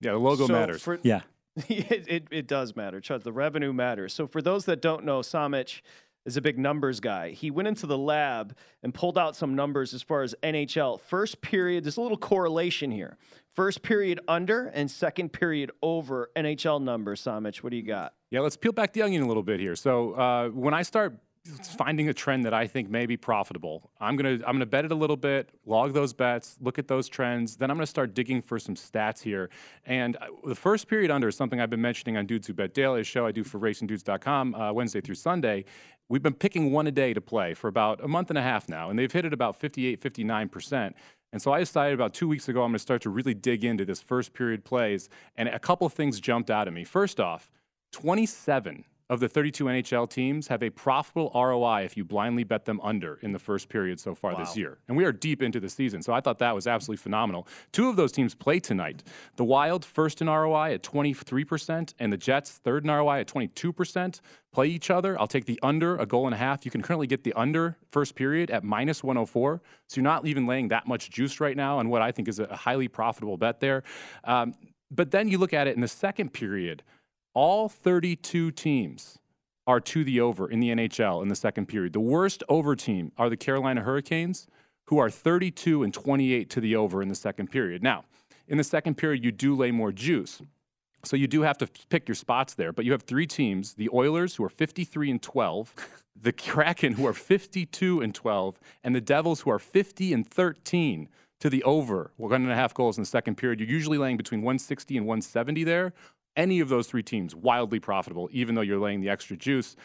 Speaker 5: Yeah, the logo
Speaker 3: So
Speaker 5: matters.
Speaker 3: for-
Speaker 4: Yeah.
Speaker 3: it, it, it does matter. Chuck, the revenue matters. So for those that don't know, Somich is a big numbers guy. He went into the lab and pulled out some numbers as far as NHL. First period, there's a little correlation here. First period under and second period over NHL numbers, Somich. What do you got?
Speaker 5: Yeah, let's peel back the onion a little bit here. So uh, when I start finding a trend that I think may be profitable, I'm gonna I'm gonna bet it a little bit, log those bets, look at those trends. Then I'm gonna start digging for some stats here. And uh, the first period under is something I've been mentioning on Dudes Who Bet Daily, a show I do for RacingDudes.com uh, Wednesday through Sunday. We've been picking one a day to play for about a month and a half now, and they've hit it about 58, 59 percent. And so I decided about two weeks ago I'm to start to really dig into this first period plays, and a couple of things jumped out at me. First off, 27 of the 32 NHL teams have a profitable ROI if you blindly bet them under in the first period so far this year. And we are deep into the season, so I thought that was absolutely phenomenal. Two of those teams play tonight. The Wild, first in ROI at 23%, and the Jets, third in ROI at 22%, play each other. I'll take the under, a goal and a half. You can currently get the under first period at minus 104. So you're not even laying that much juice right now on what I think is a highly profitable bet there. Um, but then you look at it in the second period, all 32 teams are to the over in the NHL in the second period. The worst over team are the Carolina Hurricanes, who are 32 and 28 to the over in the second period. Now, in the second period, you do lay more juice. So you do have to pick your spots there, but you have three teams: the Oilers, who are 53 and 12, the Kraken, who are 52 and 12, and the Devils, who are 50 and 13 to the over. One and a half goals in the second period. You're usually laying between 160 and 170 there. Any of those three teams wildly profitable, even though you're laying the extra juice.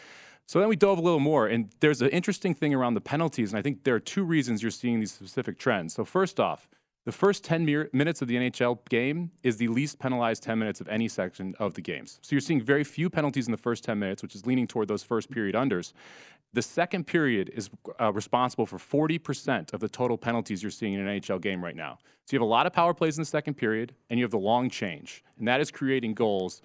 Speaker 5: So then we dove a little more, and there's an interesting thing around the penalties, and I think there are two reasons you're seeing these specific trends. So first off, the first 10 mir- minutes of the NHL game is the least penalized 10 minutes of any section of the games. So you're seeing very few penalties in the first 10 minutes, which is leaning toward those first period unders. The second period is uh, responsible for 40% of the total penalties you're seeing in an NHL game right now. So you have a lot of power plays in the second period, and you have the long change, and that is creating goals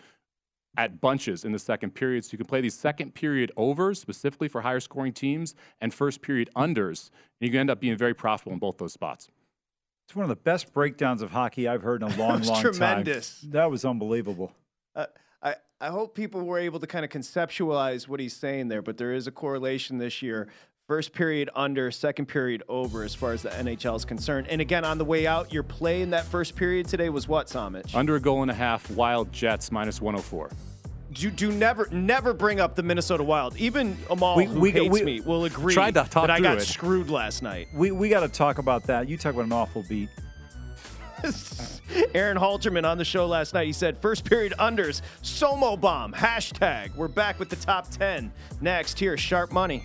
Speaker 5: at bunches in the second period. So you can play these second period overs specifically for higher scoring teams and first period unders, and you can end up being very profitable in both those spots.
Speaker 4: It's one of the best breakdowns of hockey I've heard in a long, long
Speaker 3: tremendous.
Speaker 4: time. That was unbelievable.
Speaker 3: Uh, I, I hope people were able to kind of conceptualize what he's saying there, but there is a correlation this year. First period under, second period over, as far as the NHL is concerned. And again, on the way out, your play in that first period today was what, Somich?
Speaker 5: Under a goal and a half, Wild Jets minus 104.
Speaker 3: do, do never never bring up the Minnesota Wild. Even Amal,
Speaker 4: We-
Speaker 3: who
Speaker 4: we-
Speaker 3: hates
Speaker 4: we-
Speaker 3: me, will agree
Speaker 4: Tried to talk
Speaker 3: that I got
Speaker 4: it.
Speaker 3: screwed last night.
Speaker 4: We we got to talk about that. You talk about an awful beat.
Speaker 3: Aaron Halterman on the show last night. He said, first period unders, Somo bomb, hashtag. We're back with the top 10. Next, here's Sharp Money.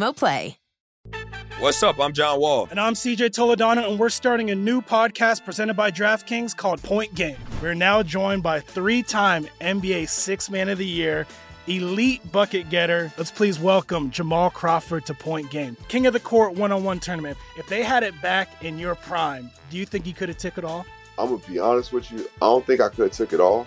Speaker 11: Play.
Speaker 12: What's up? I'm John Wall.
Speaker 6: And I'm CJ Toledano, and we're starting a new podcast presented by DraftKings called Point Game. We're now joined by three time NBA Six Man of the Year, elite bucket getter. Let's please welcome Jamal Crawford to Point Game. King of the Court one on one tournament. If they had it back in your prime, do you think you could have took it all?
Speaker 13: I'm gonna be honest with you. I don't think I could have took it all,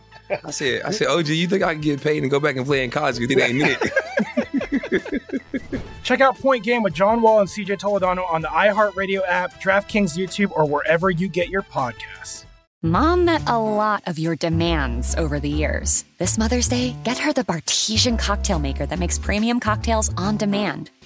Speaker 14: I said, I said, OG, you think I can get paid and go back and play in college? You think they need it?
Speaker 6: Check out Point Game with John Wall and CJ Toledano on the iHeartRadio app, DraftKings YouTube, or wherever you get your podcasts.
Speaker 7: Mom met a lot of your demands over the years. This Mother's Day, get her the Bartesian cocktail maker that makes premium cocktails on demand.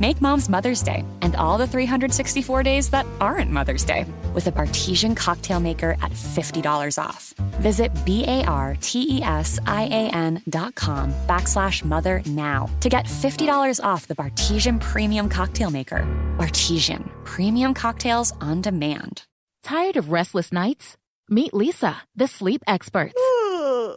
Speaker 7: Make mom's Mother's Day and all the 364 days that aren't Mother's Day with a Bartesian cocktail maker at $50 off. Visit B A R T E S I A N dot com backslash mother now to get $50 off the Bartesian Premium Cocktail Maker. Bartesian, premium cocktails on demand.
Speaker 15: Tired of restless nights? Meet Leesa, the sleep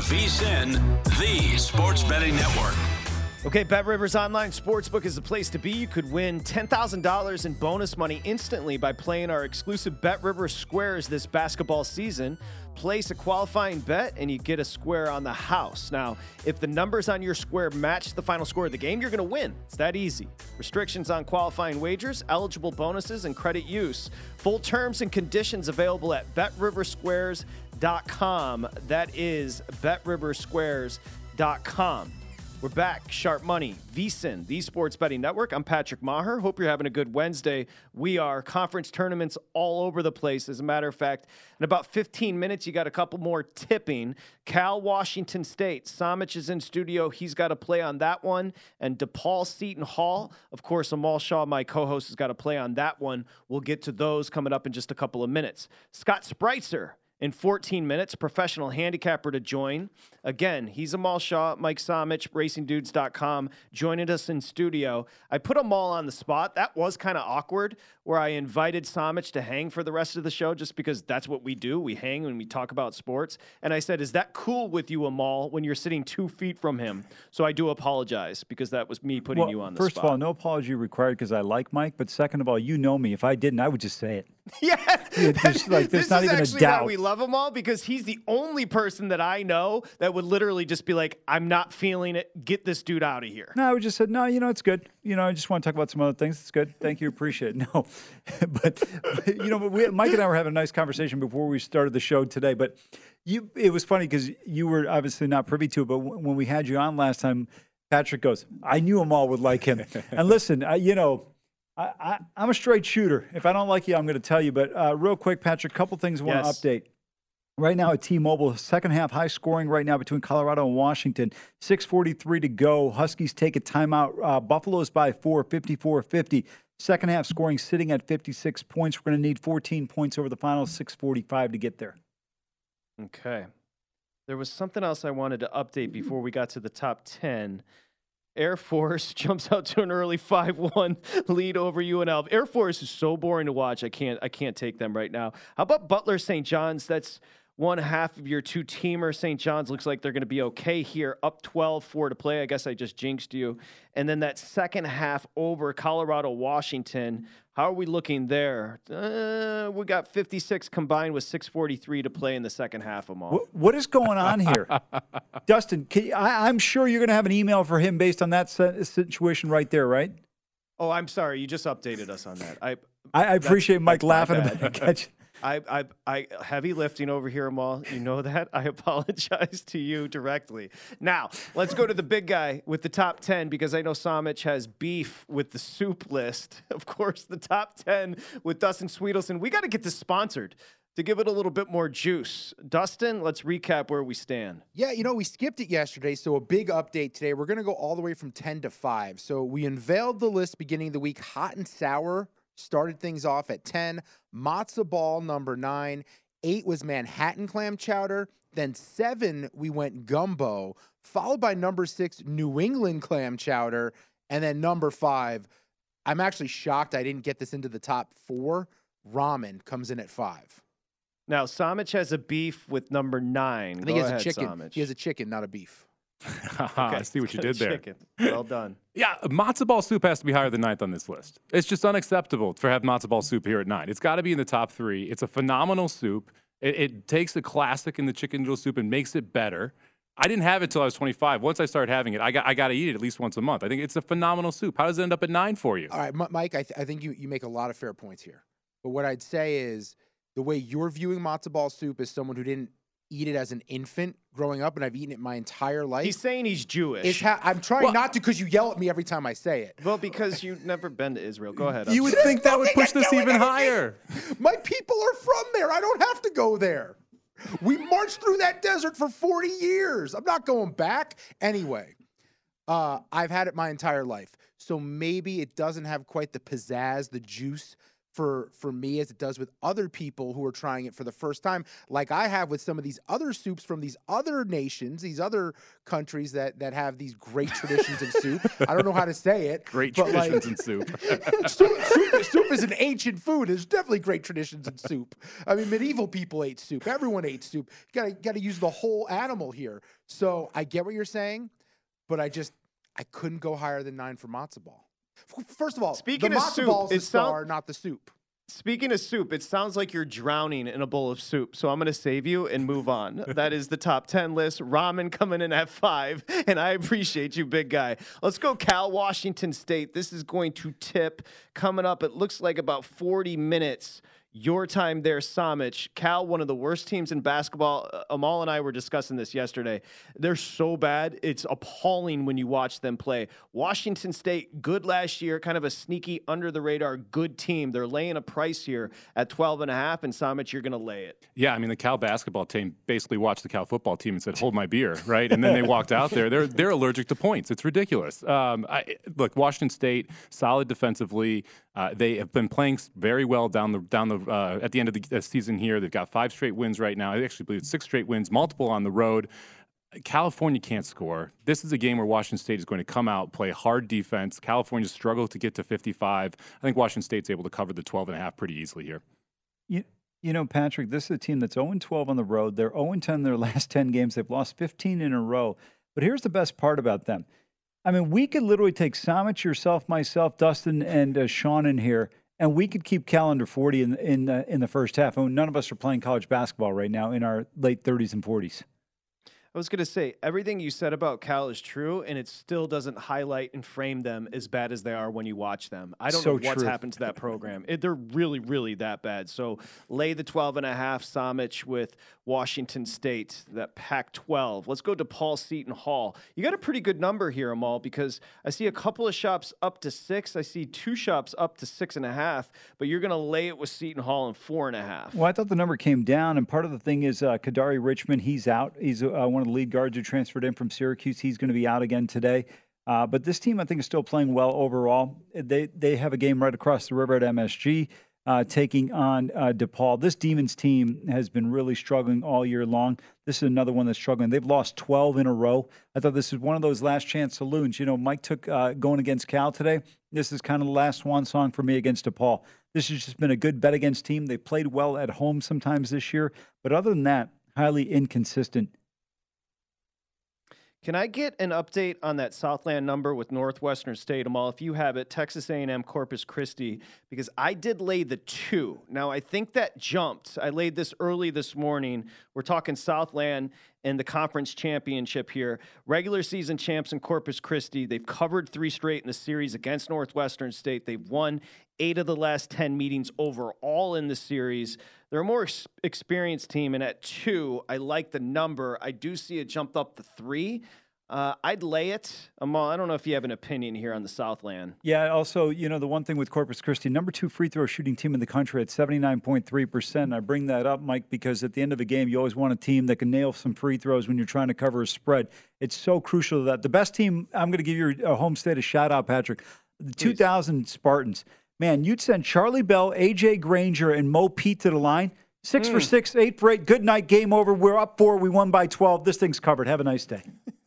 Speaker 2: VSIN, the Sports Betting Network.
Speaker 3: Okay, Bet Rivers Online Sportsbook is the place to be. You could win $10,000 in bonus money instantly by playing our exclusive Bet Rivers Squares this basketball season. Place a qualifying bet and you get a square on the house. Now, if the numbers on your square match the final score of the game, you're going to win. It's that easy. Restrictions on qualifying wagers, eligible bonuses, and credit use. Full terms and conditions available at betriversquares.com. That is betriversquares.com. We're back. Sharp Money, VSIN, the Sports Betting Network. I'm Patrick Meagher. Hope you're having a good Wednesday. We are conference tournaments all over the place. As a matter of fact, in about 15 minutes, you got a couple more tipping. Cal Washington State. Somich is in studio. He's got a play on that one. And DePaul Seton Hall. Of course, Amal Shah, my co host, has got to play on that one. We'll get to those coming up in just a couple of minutes. Scott Spreitzer in 14 minutes, professional handicapper to join. Again, he's Amal Shah, Mike Somich, racingdudes.com, joining us in studio. I put Amal on the spot. That was kind of awkward where I invited Somich to hang for the rest of the show just because that's what we do. We hang when we talk about sports. And I said, Is that cool with you, Amal, when you're sitting two feet from him? So I do apologize because that was me putting
Speaker 4: well,
Speaker 3: you on the
Speaker 4: first
Speaker 3: spot.
Speaker 4: of all, no apology required because I like Mike. But second of all, you know me. If I didn't, I would just say it.
Speaker 3: Yeah,
Speaker 4: there's, like, there's
Speaker 3: this
Speaker 4: not
Speaker 3: is
Speaker 4: even a
Speaker 3: actually
Speaker 4: doubt.
Speaker 3: why we love him all because he's the only person that I know that would literally just be like, "I'm not feeling it. Get this dude out of here."
Speaker 4: No, I would just said, no, you know, it's good. You know, I just want to talk about some other things. It's good. Thank you. Appreciate it. No, but, but, you know, but we, Mike and I were having a nice conversation before we started the show today. But you, it was funny because you were obviously not privy to it. But w- when we had you on last time, Patrick goes, I knew Amal would like him. and listen, I, you know, I, I, I'm a straight shooter. If I don't like you, I'm going to tell you. But uh, real quick, Patrick, a couple things I want
Speaker 3: Yes.
Speaker 4: to update. Right now at T-Mobile, second half high scoring right now between Colorado and Washington. 6:43 to go. Huskies take a timeout. Uh, Buffalo's by four, 54-50. Second half scoring sitting at 56 points. We're going to need 14 points over the final 6:45 to get there.
Speaker 3: Okay. There was something else I wanted to update before we got to the top 10. Air Force jumps out to an early 5-1 lead over UNLV. Air Force is so boring to watch. I can't I can't take them right now. How about Butler St. John's? That's one half of your two teamer. St. John's looks like they're going to be okay here. Up 12, 4 to play. I guess I just jinxed you. And then that second half over Colorado Washington. How are we looking there? Uh, we got 56 combined with 643 to play in the second half, Amal.
Speaker 4: What, what is going on here, Dustin? Can you, I, I'm sure you're going to have an email for him based on that situation right there, right?
Speaker 3: Oh, I'm sorry. You just updated us on that. I
Speaker 4: I, I appreciate Mike laughing about it. Catch-
Speaker 3: I, I, I, heavy lifting over here, Amal. You know that. I apologize to you directly. Now, let's go to the big guy with the top 10 because I know Somich has beef with the soup list. Of course, the top 10 with Dustin Swedelson. We got to get this sponsored to give it a little bit more juice. Dustin, let's recap where we stand.
Speaker 8: Yeah, you know, we skipped it yesterday, so a big update today. We're going to go all the way from 10 to 5. So we unveiled the list beginning of the week. Hot and sour started things off at 10. Matzo ball number 9. 8 was Manhattan clam chowder. Then 7, we went gumbo, followed by number 6, New England clam chowder. And then number 5, I'm actually shocked I didn't get this into the top 4. Ramen comes in at 5.
Speaker 3: Now, Somich has a beef with number nine.
Speaker 8: I think
Speaker 3: Go
Speaker 8: he has
Speaker 3: ahead,
Speaker 8: a chicken.
Speaker 3: Somich.
Speaker 8: He has a chicken, not a beef.
Speaker 5: I see what you did there.
Speaker 3: Chicken. Well done.
Speaker 5: Yeah, matzo ball soup has to be higher than ninth on this list. It's just unacceptable to have matzo ball soup here at nine. It's got to be in the top three. It's a phenomenal soup. It, it takes a classic in the chicken noodle soup and makes it better. I didn't have it till I was 25. Once I started having it, I got I got to eat it at least once a month. I think it's a phenomenal soup. How does it end up at nine for you?
Speaker 8: All right, Mike, I, th- I think you, you make a lot of fair points here. But what I'd say is the way you're viewing matzo ball soup as someone who didn't eat it as an infant growing up, and I've eaten it my entire life.
Speaker 3: He's saying he's Jewish.
Speaker 8: Is ha- I'm trying
Speaker 3: Well-
Speaker 8: not to because you yell at me every time I say it.
Speaker 3: Well, because you've never been to Israel. Go ahead.
Speaker 5: You
Speaker 3: I'm
Speaker 5: would
Speaker 3: sorry.
Speaker 5: think that would push this even higher.
Speaker 8: My people are from there. I don't have to go there. We marched through that desert for 40 years. I'm not going back. Anyway, uh, I've had it my entire life. So maybe it doesn't have quite the pizzazz, the juice for for me as it does with other people who are trying it for the first time, like I have with some of these other soups from these other nations, these other countries that that have these great traditions of soup. I don't know how to say it.
Speaker 5: Great
Speaker 8: but, like,
Speaker 5: traditions in soup.
Speaker 8: soup, soup, soup is an ancient food. There's definitely great traditions in soup. I mean, medieval people ate soup. Everyone ate soup. You gotta gotta use the whole animal here. So I get what you're saying, but I just I couldn't go higher than nine for matzo ball. First of all,
Speaker 3: Speaking
Speaker 8: the
Speaker 3: of soup,
Speaker 8: is the star, not the soup.
Speaker 3: Speaking of soup, it sounds like you're drowning in a bowl of soup. So I'm going to save you and move on. that is the top 10 list. Ramen coming in at five. And I appreciate you, big guy. Let's go, Cal, Washington State. This is going to tip coming up. It looks like about 40 minutes. Your time there, Somich. Cal, one of the worst teams in basketball. Uh, Amal and I were discussing this yesterday. They're so bad. It's appalling when you watch them play. Washington State, good last year, kind of a sneaky, under the radar, good team. They're laying a price here at 12 and a half, and Somich, you're going to lay it.
Speaker 5: Yeah, I mean, the Cal basketball team basically watched the Cal football team and said, hold my beer, right? And then they walked out there. They're, they're allergic to points. It's ridiculous. Um, I, look, Washington State, solid defensively. Uh, they have been playing very well down the down the uh, at the end of the season here. They've got five straight wins right now. I actually believe it's six straight wins, multiple on the road. California can't score. This is a game where Washington State is going to come out, play hard defense. California struggled to get to 55. I think Washington State's able to cover the 12 and a half pretty easily here.
Speaker 4: You, you know, Patrick, this is a team that's 0 12 on the road. They're 0 10 in their last 10 games. They've lost 15 in a row. But here's the best part about them. I mean, we could literally take Somich, yourself, myself, Dustin, and uh, Sean in here, and we could keep calendar 40 in in uh, in the first half. I mean, none of us are playing college basketball right now in our late 30s and 40s.
Speaker 3: I was going to say everything you said about Cal is true, and it still doesn't highlight and frame them as bad as they are when you watch them. I don't
Speaker 4: So
Speaker 3: know what's happened to that program. It, they're really, really that bad. So lay the 12 and a half Somich with Washington State, that Pac 12. Let's go to Paul Seton Hall. You got a pretty good number here, Amal, because I see a couple of shops up to six. I see two shops up to six and a half, but you're going to lay it with Seton Hall and four and a half.
Speaker 4: Well, I thought the number came down, and part of the thing is uh, Kadary Richmond. He's out. He's uh, one of the lead guards who transferred in from Syracuse. He's going to be out again today. Uh, but this team, I think, is still playing well overall. They they have a game right across the river at MSG, uh, taking on uh, DePaul. This Demons team has been really struggling all year long. This is another one that's struggling. They've lost 12 in a row. I thought this was one of those last chance saloons. You know, Mike took uh, going against Cal today. This is kind of the last swan song for me against DePaul. This has just been a good bet against team. They played well at home sometimes this year, but other than that, highly inconsistent.
Speaker 3: Can I get an update on that Southland number with Northwestern State? Amal, if you have it, Texas A&M Corpus Christi, because I did lay the two. Now I think that jumped. I laid this early this morning. We're talking Southland and the conference championship here. Regular season champs in Corpus Christi. They've covered three straight in the series against Northwestern State. They've won eight of the last ten meetings overall in the series. They're a more ex- experienced team, and at two, I like the number. I do see it jumped up to three. Uh, I'd lay it. Amal, I don't know if you have an opinion here on the Southland.
Speaker 4: Yeah, also, you know, the one thing with Corpus Christi, number two free throw shooting team in the country at 79.3%. I bring that up, Mike, because at the end of a game, you always want a team that can nail some free throws when you're trying to cover a spread. It's so crucial that the best team, I'm going to give your home state a shout out, Patrick. The 2000 Spartans. Man, you'd send Charlie Bell, AJ Granger, and Mo Pete to the line. Six for
Speaker 3: Mm.
Speaker 4: six, eight for eight. Good night, game over. We're up four. We won by 12. This thing's covered. Have a nice day.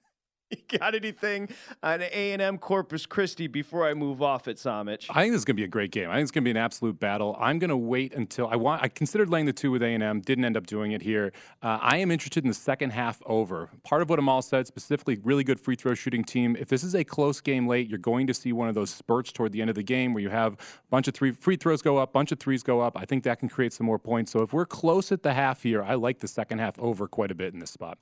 Speaker 3: Got anything on A&M Corpus Christi before I move off at Somich?
Speaker 5: I think this is going to be a great game. I think it's going to be an absolute battle. I'm going to wait until I want. I considered laying the two with A&M, didn't end up doing it here. Uh, I am interested in the second half over. Part of what Amal said, specifically, really good free throw shooting team. If this is a close game late, you're going to see one of those spurts toward the end of the game where you have a bunch of three free throws go up, bunch of threes go up. I think that can create some more points. So if we're close at the half here, I like the second half over quite a bit in this spot.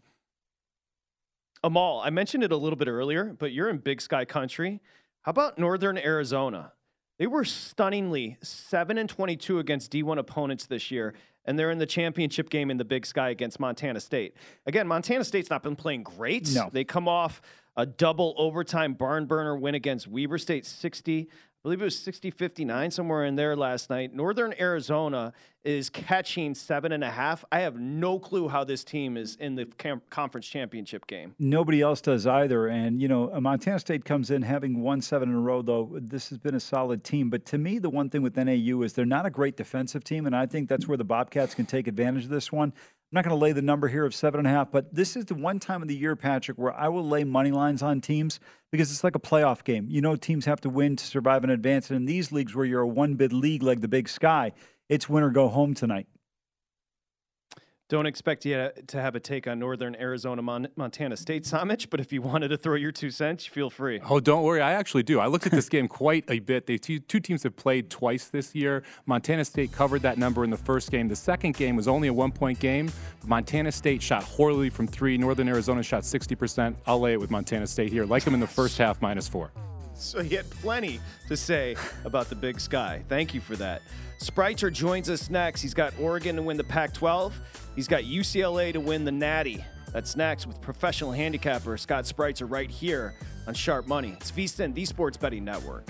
Speaker 3: Amal, I mentioned it a little bit earlier, but you're in Big Sky country. How about Northern Arizona? They were stunningly 7 and 22 against D1 opponents this year, and they're in the championship game in the Big Sky against Montana State. Again, Montana State's not been playing great.
Speaker 4: No.
Speaker 3: They come off a double overtime barn burner win against Weber State 60. I believe it was 60 59, somewhere in there last night. Northern Arizona is catching seven and a half. I have no clue how this team is in the conference championship game.
Speaker 4: Nobody else does either. And, you know, Montana State comes in having won seven in a row, though. This has been a solid team. But to me, the one thing with NAU is they're not a great defensive team. And I think that's where the Bobcats can take advantage of this one. I'm not going to lay the number here of seven and a half, but this is the one time of the year, Patrick, where I will lay money lines on teams because it's like a playoff game. You know, teams have to win to survive and advance. And in these leagues where you're a one bid league like the Big Sky, it's win or go home tonight.
Speaker 3: Don't expect you to have a take on Northern Arizona, Mon- Montana State, Somich, but if you wanted to throw your two cents, feel free.
Speaker 5: Oh, don't worry. I actually do. I looked at this game quite a bit. They two, two teams have played twice this year. Montana State covered that number in the first game. The second game was only a one point game. Montana State shot horribly from three. Northern Arizona shot 60%. I'll lay it with Montana State here. Like them in the first half, minus four.
Speaker 3: so he had plenty to say about the big sky. Thank you for that. Spreitzer joins us next. He's got Oregon to win the Pac 12, he's got UCLA to win the Natty. That's next with professional handicapper Scott Spreitzer right here on Sharp Money. It's VSIN, the Sports Betting Network.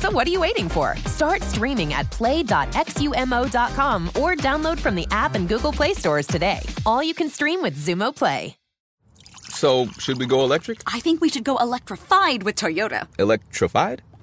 Speaker 11: So what are you waiting for? Start streaming at play.xumo.com or download from the app and Google Play stores today. All you can stream with Xumo Play.
Speaker 12: So, should we go electric?
Speaker 16: I think we should go electrified with Toyota.
Speaker 12: Electrified?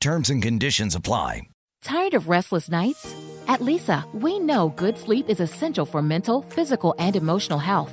Speaker 17: Terms and conditions apply.
Speaker 15: Tired of restless nights? At Leesa, we know good sleep is essential for mental, physical, and emotional health.